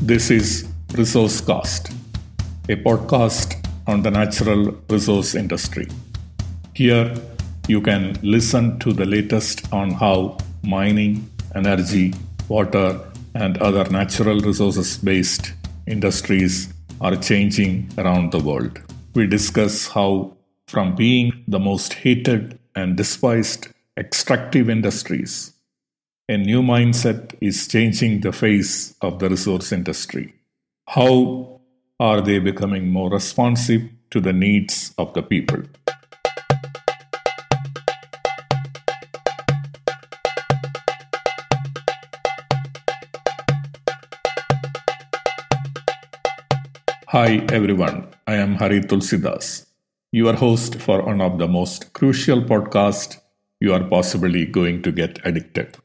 This is Resource Cast, a podcast on the natural resource industry. Here, you can listen to the latest on how mining, energy, water, and other natural resources based industries are changing around the world. We discuss how, from being the most hated and despised extractive industries, a new mindset is changing the face of the resource industry. How are they becoming more responsive to the needs of the people? Hi everyone, I am Hari Tulsidas, your host for one of the most crucial podcasts you are possibly going to get addicted.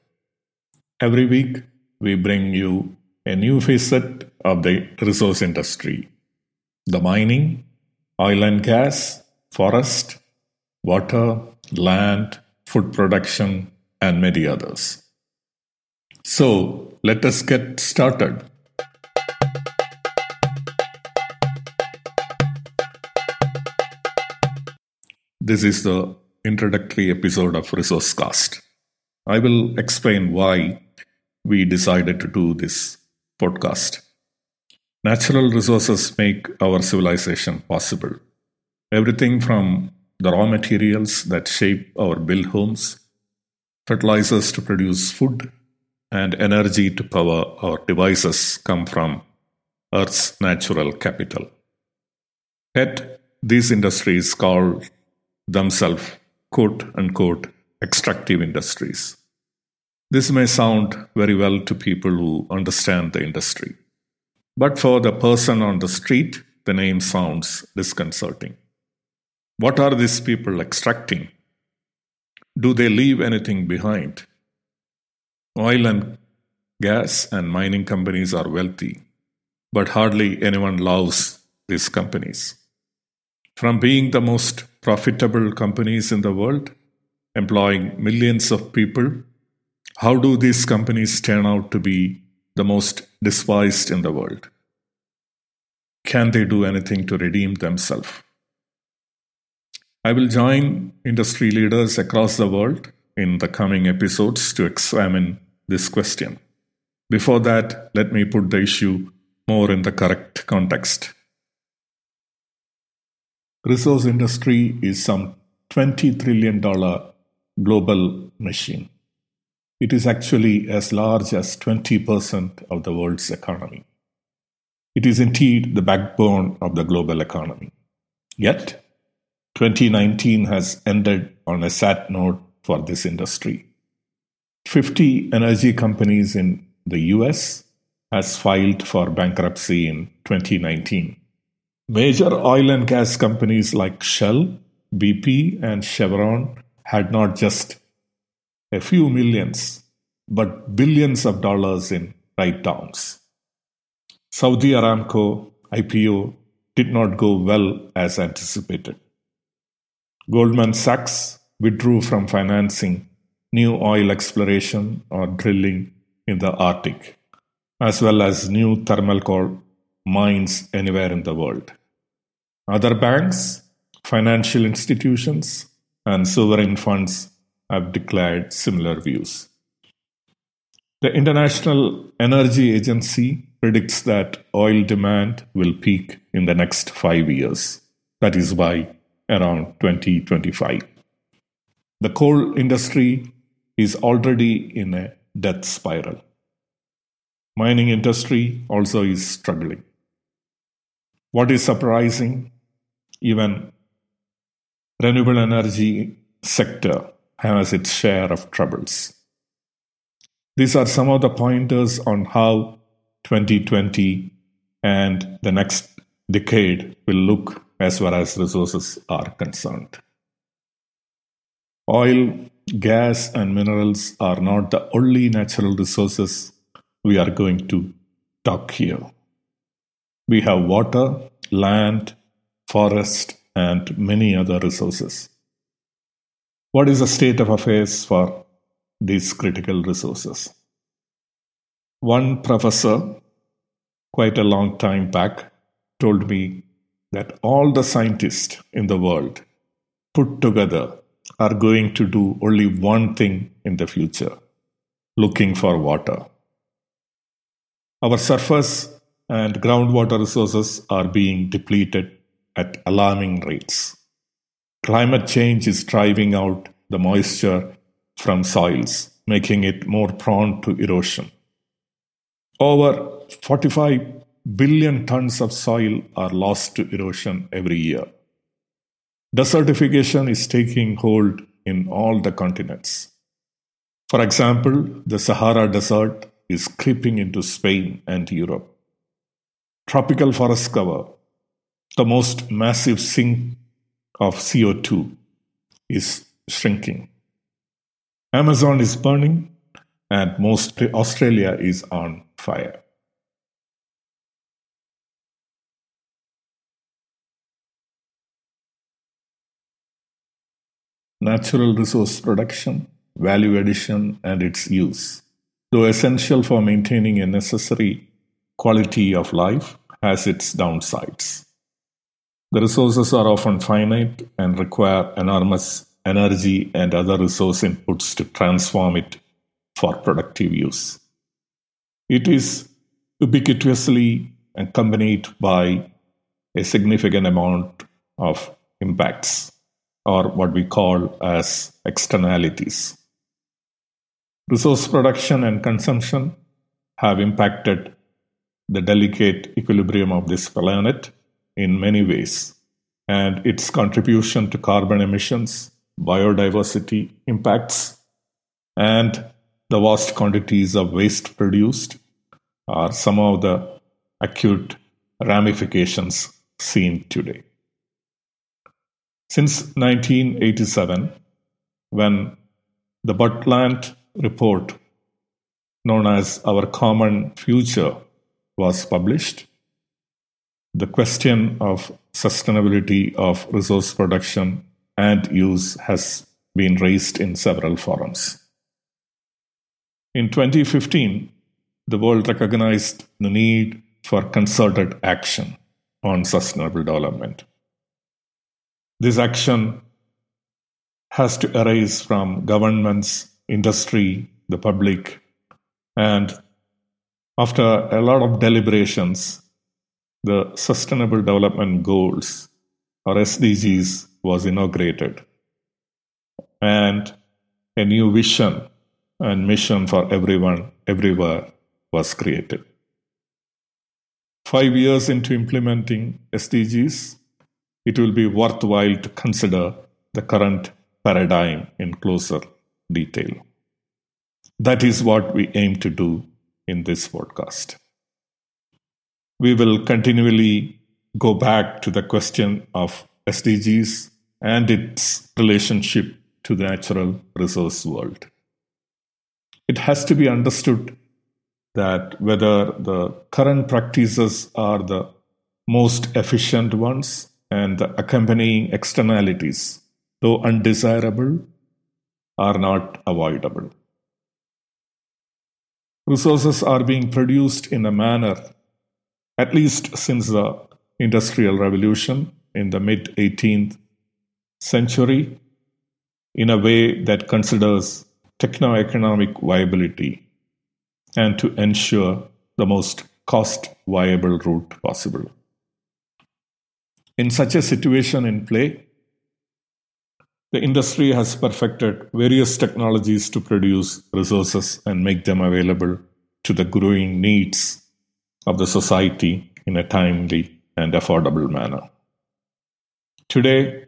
Every week, we bring you a new facet of the resource industry the mining, oil and gas, forest, water, land, food production, and many others. So, let us get started. This is the introductory episode of Resource Cast. I will explain why we decided to do this podcast. Natural resources make our civilization possible. Everything from the raw materials that shape our build homes, fertilizers to produce food, and energy to power our devices come from Earth's natural capital. Yet, these industries call themselves quote unquote extractive industries. This may sound very well to people who understand the industry. But for the person on the street, the name sounds disconcerting. What are these people extracting? Do they leave anything behind? Oil and gas and mining companies are wealthy, but hardly anyone loves these companies. From being the most profitable companies in the world, employing millions of people how do these companies turn out to be the most despised in the world? Can they do anything to redeem themselves? I will join industry leaders across the world in the coming episodes to examine this question. Before that, let me put the issue more in the correct context. Resource industry is some $20 trillion global machine. It is actually as large as 20% of the world's economy. It is indeed the backbone of the global economy. Yet, 2019 has ended on a sad note for this industry. 50 energy companies in the US has filed for bankruptcy in 2019. Major oil and gas companies like Shell, BP, and Chevron had not just a few millions, but billions of dollars in write downs. Saudi Aramco IPO did not go well as anticipated. Goldman Sachs withdrew from financing new oil exploration or drilling in the Arctic, as well as new thermal coal mines anywhere in the world. Other banks, financial institutions, and sovereign funds have declared similar views. The International Energy Agency predicts that oil demand will peak in the next five years, that is, by around 2025. The coal industry is already in a death spiral. Mining industry also is struggling. What is surprising, even renewable energy sector has its share of troubles. These are some of the pointers on how 2020 and the next decade will look as far as resources are concerned. Oil, gas, and minerals are not the only natural resources we are going to talk here. We have water, land, forest, and many other resources. What is the state of affairs for these critical resources? One professor quite a long time back, told me that all the scientists in the world put together are going to do only one thing in the future looking for water. Our surface and groundwater resources are being depleted at alarming rates. Climate change is driving out the moisture from soils, making it more prone to erosion. Over 45 billion tons of soil are lost to erosion every year. Desertification is taking hold in all the continents. For example, the Sahara Desert is creeping into Spain and Europe. Tropical forest cover, the most massive sink of CO2, is shrinking. Amazon is burning, and most Australia is on fire. Natural resource production value addition, and its use. Though essential for maintaining a necessary quality of life, has its downsides. The resources are often finite and require enormous energy and other resource inputs to transform it for productive use. It is ubiquitously accompanied by a significant amount of impacts, or what we call as externalities. Resource production and consumption have impacted the delicate equilibrium of this planet in many ways, and its contribution to carbon emissions, biodiversity impacts, and the vast quantities of waste produced are some of the acute ramifications seen today. Since 1987, when the Brundtland report known as Our Common Future was published, the question of sustainability of resource production and use has been raised in several forums. In 2015, the world recognized the need for concerted action on sustainable development. This action has to arise from governments industry, the public. And after a lot of deliberations, the Sustainable Development Goals, or SDGs, was inaugurated. And a new vision and mission for everyone, everywhere, was created. Five years into implementing SDGs, it will be worthwhile to consider the current paradigm in closer detail. That is what we aim to do in this podcast. We will continually go back to the question of SDGs and its relationship to the natural resource world. It has to be understood that whether the current practices are the most efficient ones and the accompanying externalities, though undesirable, are not avoidable. Resources are being produced in a manner, at least since the Industrial Revolution in the mid 18th century, in a way that considers techno-economic viability and to ensure the most cost viable route possible. In such a situation in play, the industry has perfected various technologies to produce resources and make them available to the growing needs of the society in a timely and affordable manner. Today,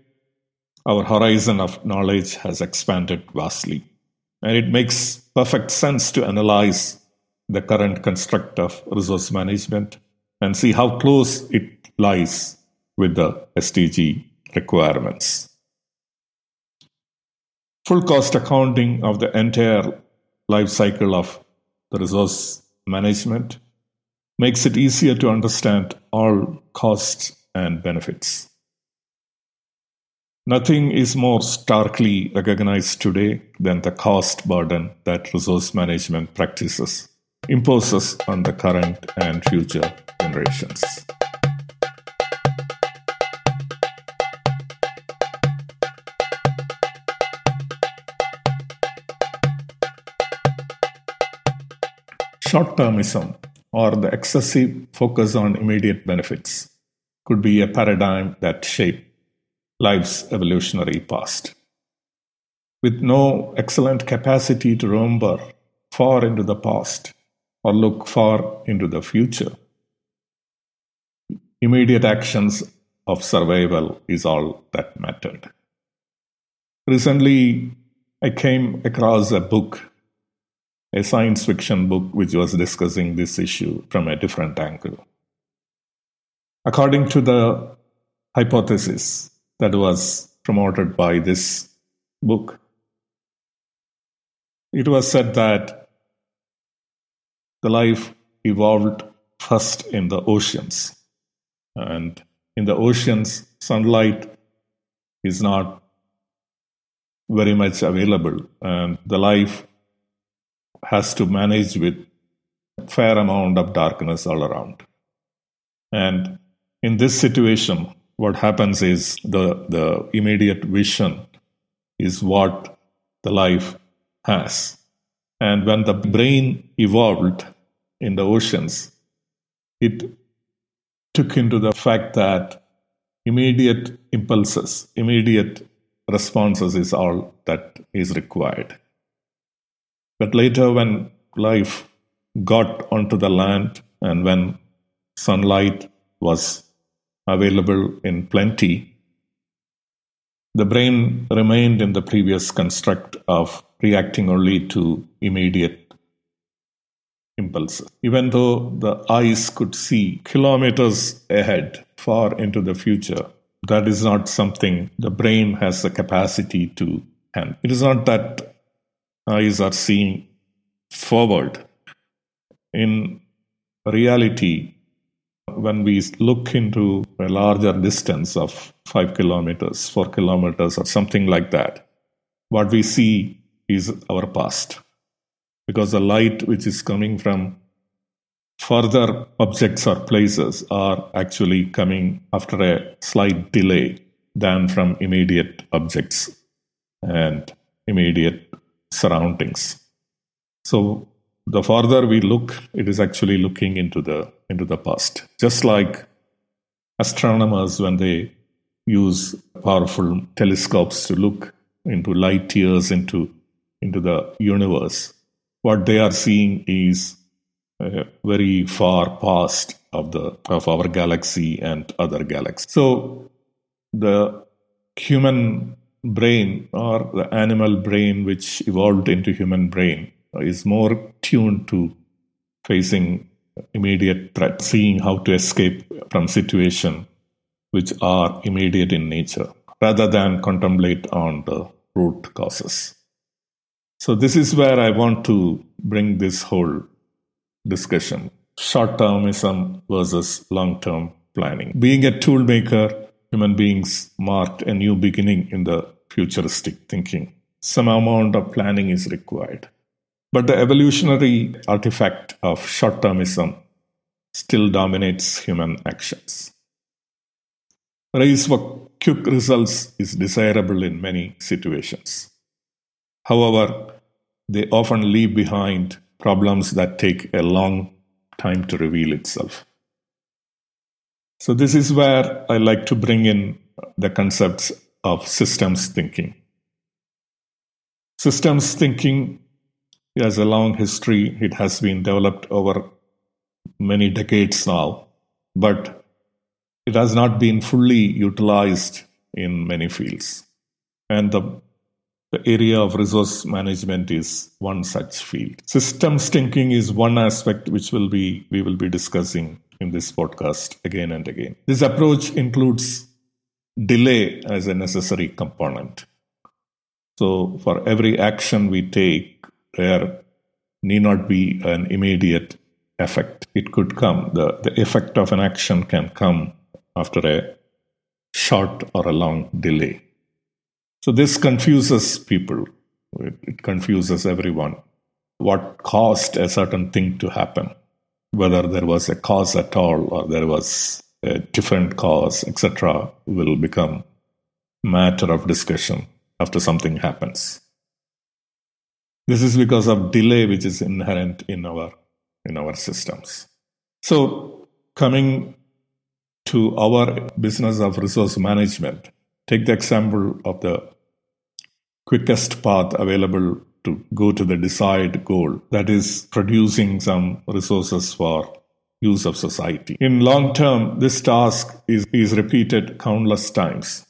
our horizon of knowledge has expanded vastly, and it makes perfect sense to analyze the current construct of resource management and see how close it lies with the SDG requirements. Full cost accounting of the entire life cycle of the resource management makes it easier to understand all costs and benefits. Nothing is more starkly recognized today than the cost burden that resource management practices imposes on the current and future generations. Short termism, or the excessive focus on immediate benefits, could be a paradigm that shaped life's evolutionary past. With no excellent capacity to remember far into the past or look far into the future, immediate actions of survival is all that mattered. Recently, I came across a book a science fiction book which was discussing this issue from a different angle. According to the hypothesis that was promoted by this book, it was said that the life evolved first in the oceans. And in the oceans, sunlight is not very much available, and the life has to manage with a fair amount of darkness all around. And in this situation, what happens is the, the immediate vision is what the life has. And when the brain evolved in the oceans, it took into the fact that immediate impulses, immediate responses is all that is required. But later, when life got onto the land and when sunlight was available in plenty, the brain remained in the previous construct of reacting only to immediate impulses. Even though the eyes could see kilometers ahead, far into the future, that is not something the brain has the capacity to handle. It is not that eyes are seeing forward. In reality, when we look into a larger distance of five kilometers, four kilometers, or something like that, what we see is our past. Because the light which is coming from further objects or places are actually coming after a slight delay than from immediate objects and immediate surroundings. So the farther we look, it is actually looking into the into the past. Just like astronomers when they use powerful telescopes to look into light years into into the universe, what they are seeing is very far past of the of our galaxy and other galaxies. So the human brain or the animal brain which evolved into human brain is more tuned to facing immediate threat seeing how to escape from situation which are immediate in nature rather than contemplate on the root causes. So this is where i want to bring this whole discussion. Short termism versus long term planning. Being a tool maker human beings marked a new beginning in the futuristic thinking. Some amount of planning is required. But the evolutionary artifact of short termism still dominates human actions. Race for quick results is desirable in many situations. However, they often leave behind problems that take a long time to reveal itself. So, this is where I like to bring in the concepts of systems thinking. Systems thinking has a long history. It has been developed over many decades now, but it has not been fully utilized in many fields. And the, the area of resource management is one such field. Systems thinking is one aspect which will be we will be discussing in this podcast again and again. This approach includes delay as a necessary component. So, for every action we take, there need not be an immediate effect. It could come, the, the effect of an action can come after a short or a long delay. So, this confuses people, it, it confuses everyone. What caused a certain thing to happen? whether there was a cause at all or there was a different cause, etc., will become matter of discussion after something happens. This is because of delay which is inherent in our in our systems. So coming to our business of resource management, take the example of the quickest path available to go to the desired goal that is producing some resources for use of society. In long term, this task is, is repeated countless times.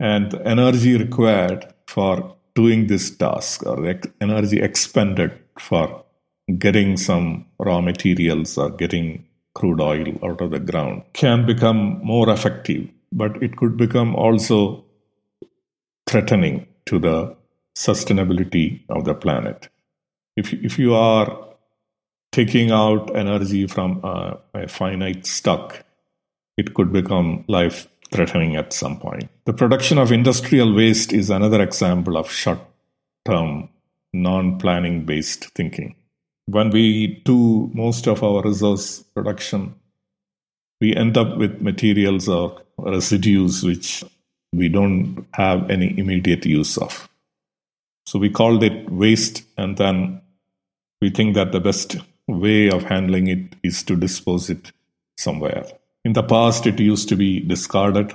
And the energy required for doing this task or the energy expended for getting some raw materials or getting crude oil out of the ground can become more effective, but it could become also threatening to the sustainability of the planet. If, if you are taking out energy from a, a finite stock, it could become life threatening at some point. The production of industrial waste is another example of short term, non planning based thinking. When we do most of our resource production, we end up with materials or residues which we don't have any immediate use of. So we called it waste, and then we think that the best way of handling it is to dispose it somewhere. In the past, it used to be discarded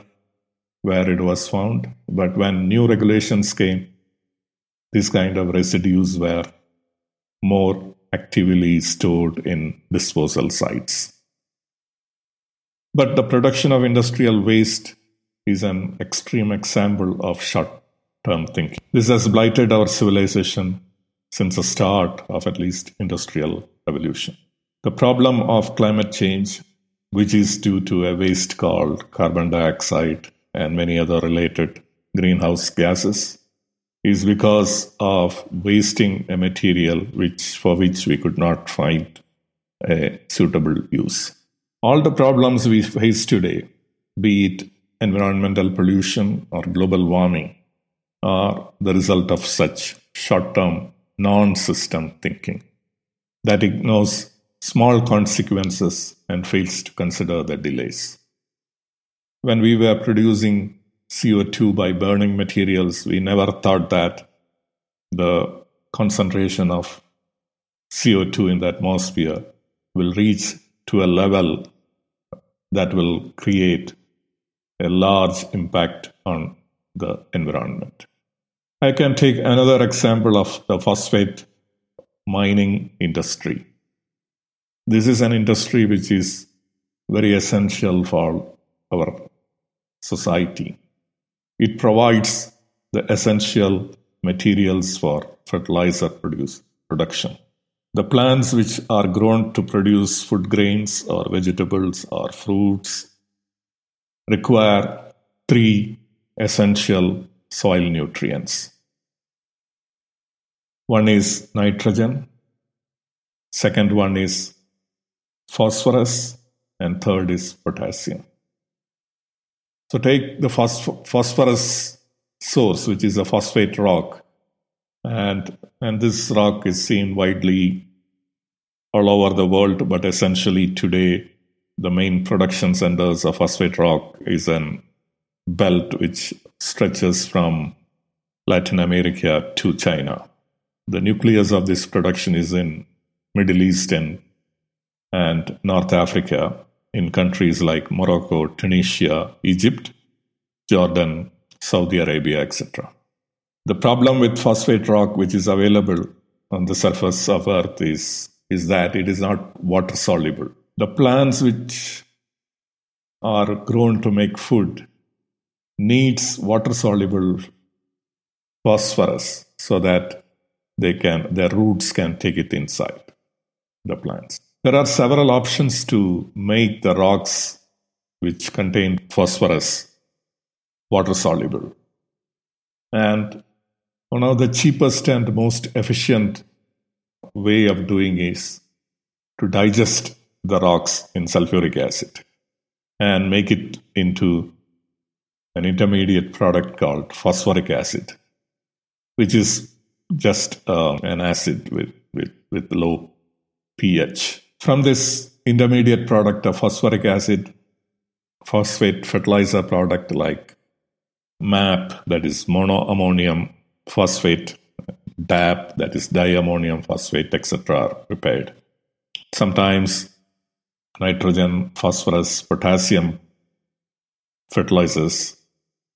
where it was found, but when new regulations came, these kind of residues were more actively stored in disposal sites. But the production of industrial waste is an extreme example of short term thinking. This has blighted our civilization since the start of at least industrial revolution. The problem of climate change, which is due to a waste called carbon dioxide and many other related greenhouse gases, is because of wasting a material which for which we could not find a suitable use. All the problems we face today, be it environmental pollution or global warming, are the result of such short term non system thinking that ignores small consequences and fails to consider the delays. When we were producing CO2 by burning materials, we never thought that the concentration of CO2 in the atmosphere will reach to a level that will create a large impact on the environment. I can take another example of the phosphate mining industry. This is an industry which is very essential for our society. It provides the essential materials for fertilizer produce, production. The plants which are grown to produce food grains or vegetables or fruits require three essential soil nutrients one is nitrogen, second one is phosphorus, and third is potassium. So take the phosphorus source, which is a phosphate rock, and and this rock is seen widely all over the world, but essentially today the main production centers of phosphate rock is an belt which stretches from Latin America to China the nucleus of this production is in Middle East and, and North Africa, in countries like Morocco, Tunisia, Egypt, Jordan, Saudi Arabia, etc. The problem with phosphate rock, which is available on the surface of Earth, is, is that it is not water soluble. The plants which are grown to make food needs water soluble phosphorus so that they can their roots can take it inside the plants. There are several options to make the rocks which contain phosphorus water soluble. And one of the cheapest and most efficient way of doing is to digest the rocks in sulfuric acid and make it into an intermediate product called phosphoric acid, which is just uh, an acid with, with, with low pH From this intermediate product of phosphoric acid, phosphate fertilizer product like MAP, that is monoammonium phosphate, DAP, that is diammonium phosphate, etc., are prepared. Sometimes nitrogen, phosphorus, potassium fertilizers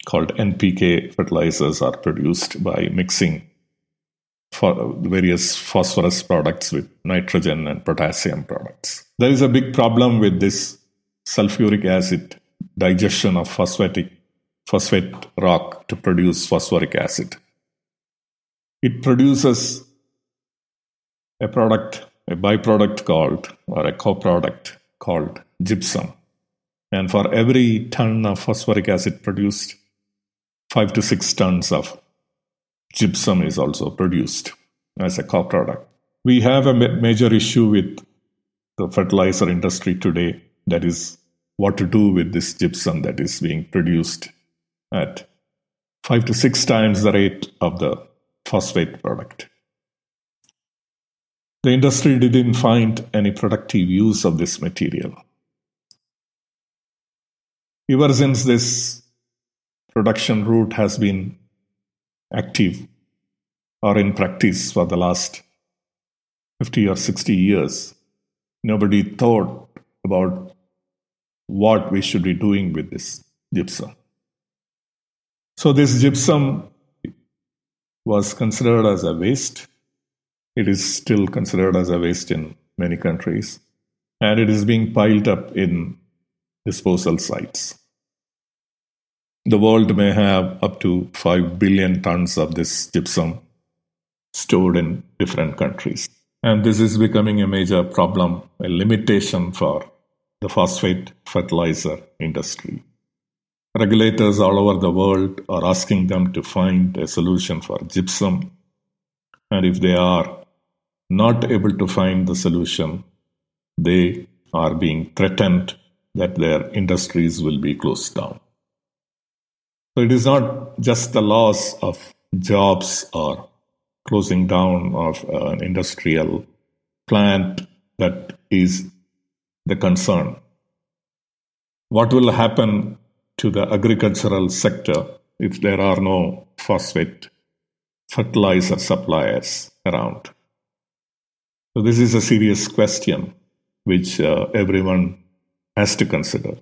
called NPK fertilizers are produced by mixing for various phosphorus products with nitrogen and potassium products. There is a big problem with this sulfuric acid digestion of phosphatic phosphate rock to produce phosphoric acid. It produces a product, a byproduct called, or a co-product called gypsum. And for every ton of phosphoric acid produced, five to six tons of gypsum is also produced as a co-product. We have a major issue with the fertilizer industry today that is what to do with this gypsum that is being produced at five to six times the rate of the phosphate product. The industry didn't find any productive use of this material. Ever since this production route has been active or in practice for the last 50 or 60 years, nobody thought about what we should be doing with this gypsum. So, this gypsum was considered as a waste. It is still considered as a waste in many countries, and it is being piled up in disposal sites. The world may have up to 5 billion tons of this gypsum stored in different countries. And this is becoming a major problem, a limitation for the phosphate fertilizer industry. Regulators all over the world are asking them to find a solution for gypsum. And if they are not able to find the solution, they are being threatened that their industries will be closed down. So it is not just the loss of jobs or closing down of an industrial plant that is the concern. What will happen to the agricultural sector if there are no phosphate fertilizer suppliers around? So, this is a serious question which uh, everyone has to consider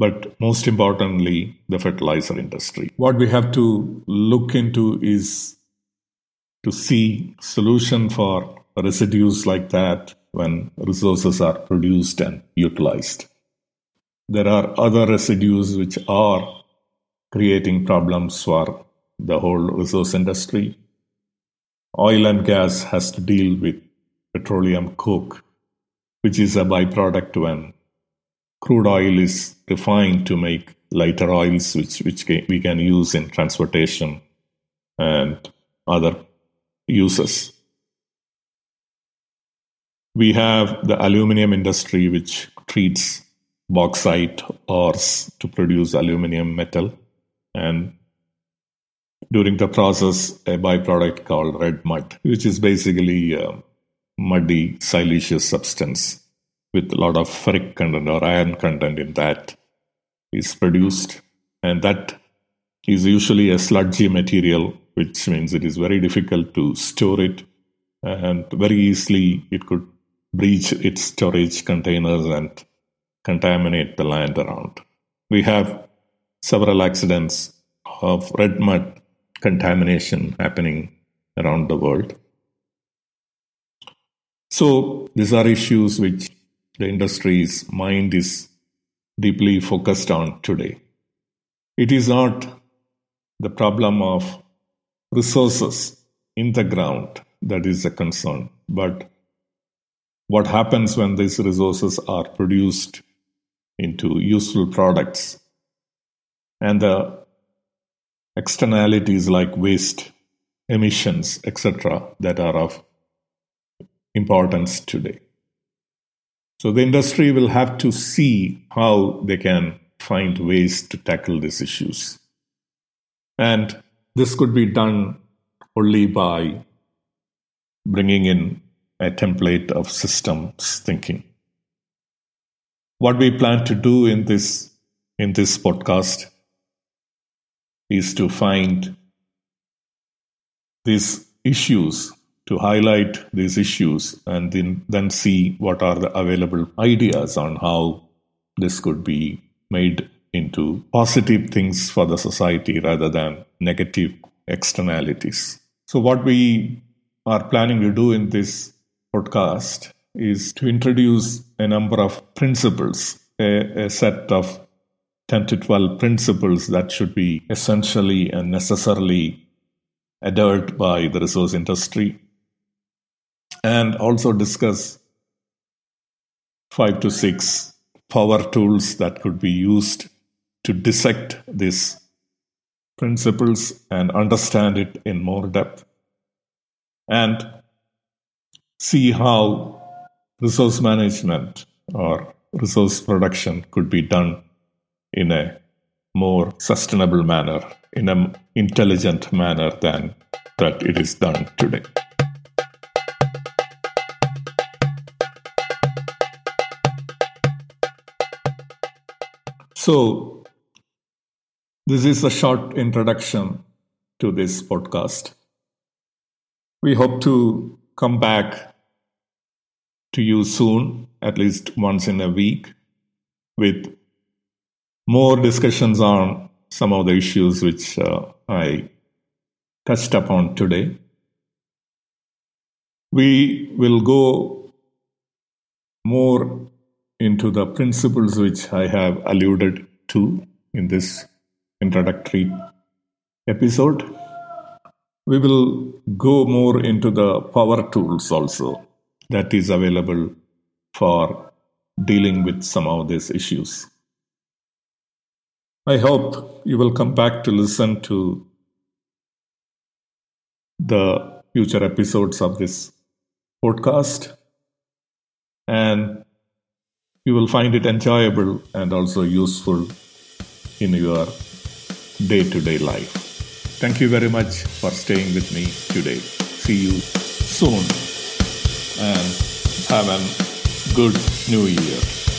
but most importantly, the fertilizer industry. What we have to look into is to see solution for residues like that when resources are produced and utilized. There are other residues which are creating problems for the whole resource industry. Oil and gas has to deal with petroleum coke, which is a byproduct when crude oil is refined to make lighter oils, which, which we can use in transportation and other uses. We have the aluminum industry, which treats bauxite ores to produce aluminum metal. And during the process, a byproduct called red mud, which is basically a muddy, siliceous substance with a lot of ferric content or iron content in that is produced. And that is usually a sludgy material, which means it is very difficult to store it. And very easily it could breach its storage containers and contaminate the land around. We have several accidents of red mud contamination happening around the world. So, these are issues which the industry's mind is deeply focused on today. It is not the problem of resources in the ground that is a concern, but what happens when these resources are produced into useful products and the externalities like waste, emissions, etc., that are of importance today. So the industry will have to see how they can find ways to tackle these issues. And this could be done only by bringing in a template of systems thinking. What we plan to do in this in this podcast is to find these issues, to highlight these issues, and then, then see what are the available ideas on how this could be made into positive things for the society rather than negative externalities. So, what we are planning to do in this podcast is to introduce a number of principles, a, a set of 10 to 12 principles that should be essentially and necessarily adhered by the resource industry, and also discuss five to six power tools that could be used to dissect these principles and understand it in more depth and see how resource management or resource production could be done in a more sustainable manner, in an intelligent manner than that it is done today. So, this is a short introduction to this podcast. We hope to come back to you soon, at least once in a week, with more discussions on some of the issues which uh, I touched upon today. We will go more into the principles which I have alluded to in this introductory episode. We will go more into the power tools also that is available for dealing with some of these issues. I hope you will come back to listen to the future episodes of this podcast and you will find it enjoyable and also useful in your day to day life. Thank you very much for staying with me today. See you soon and have a good new year.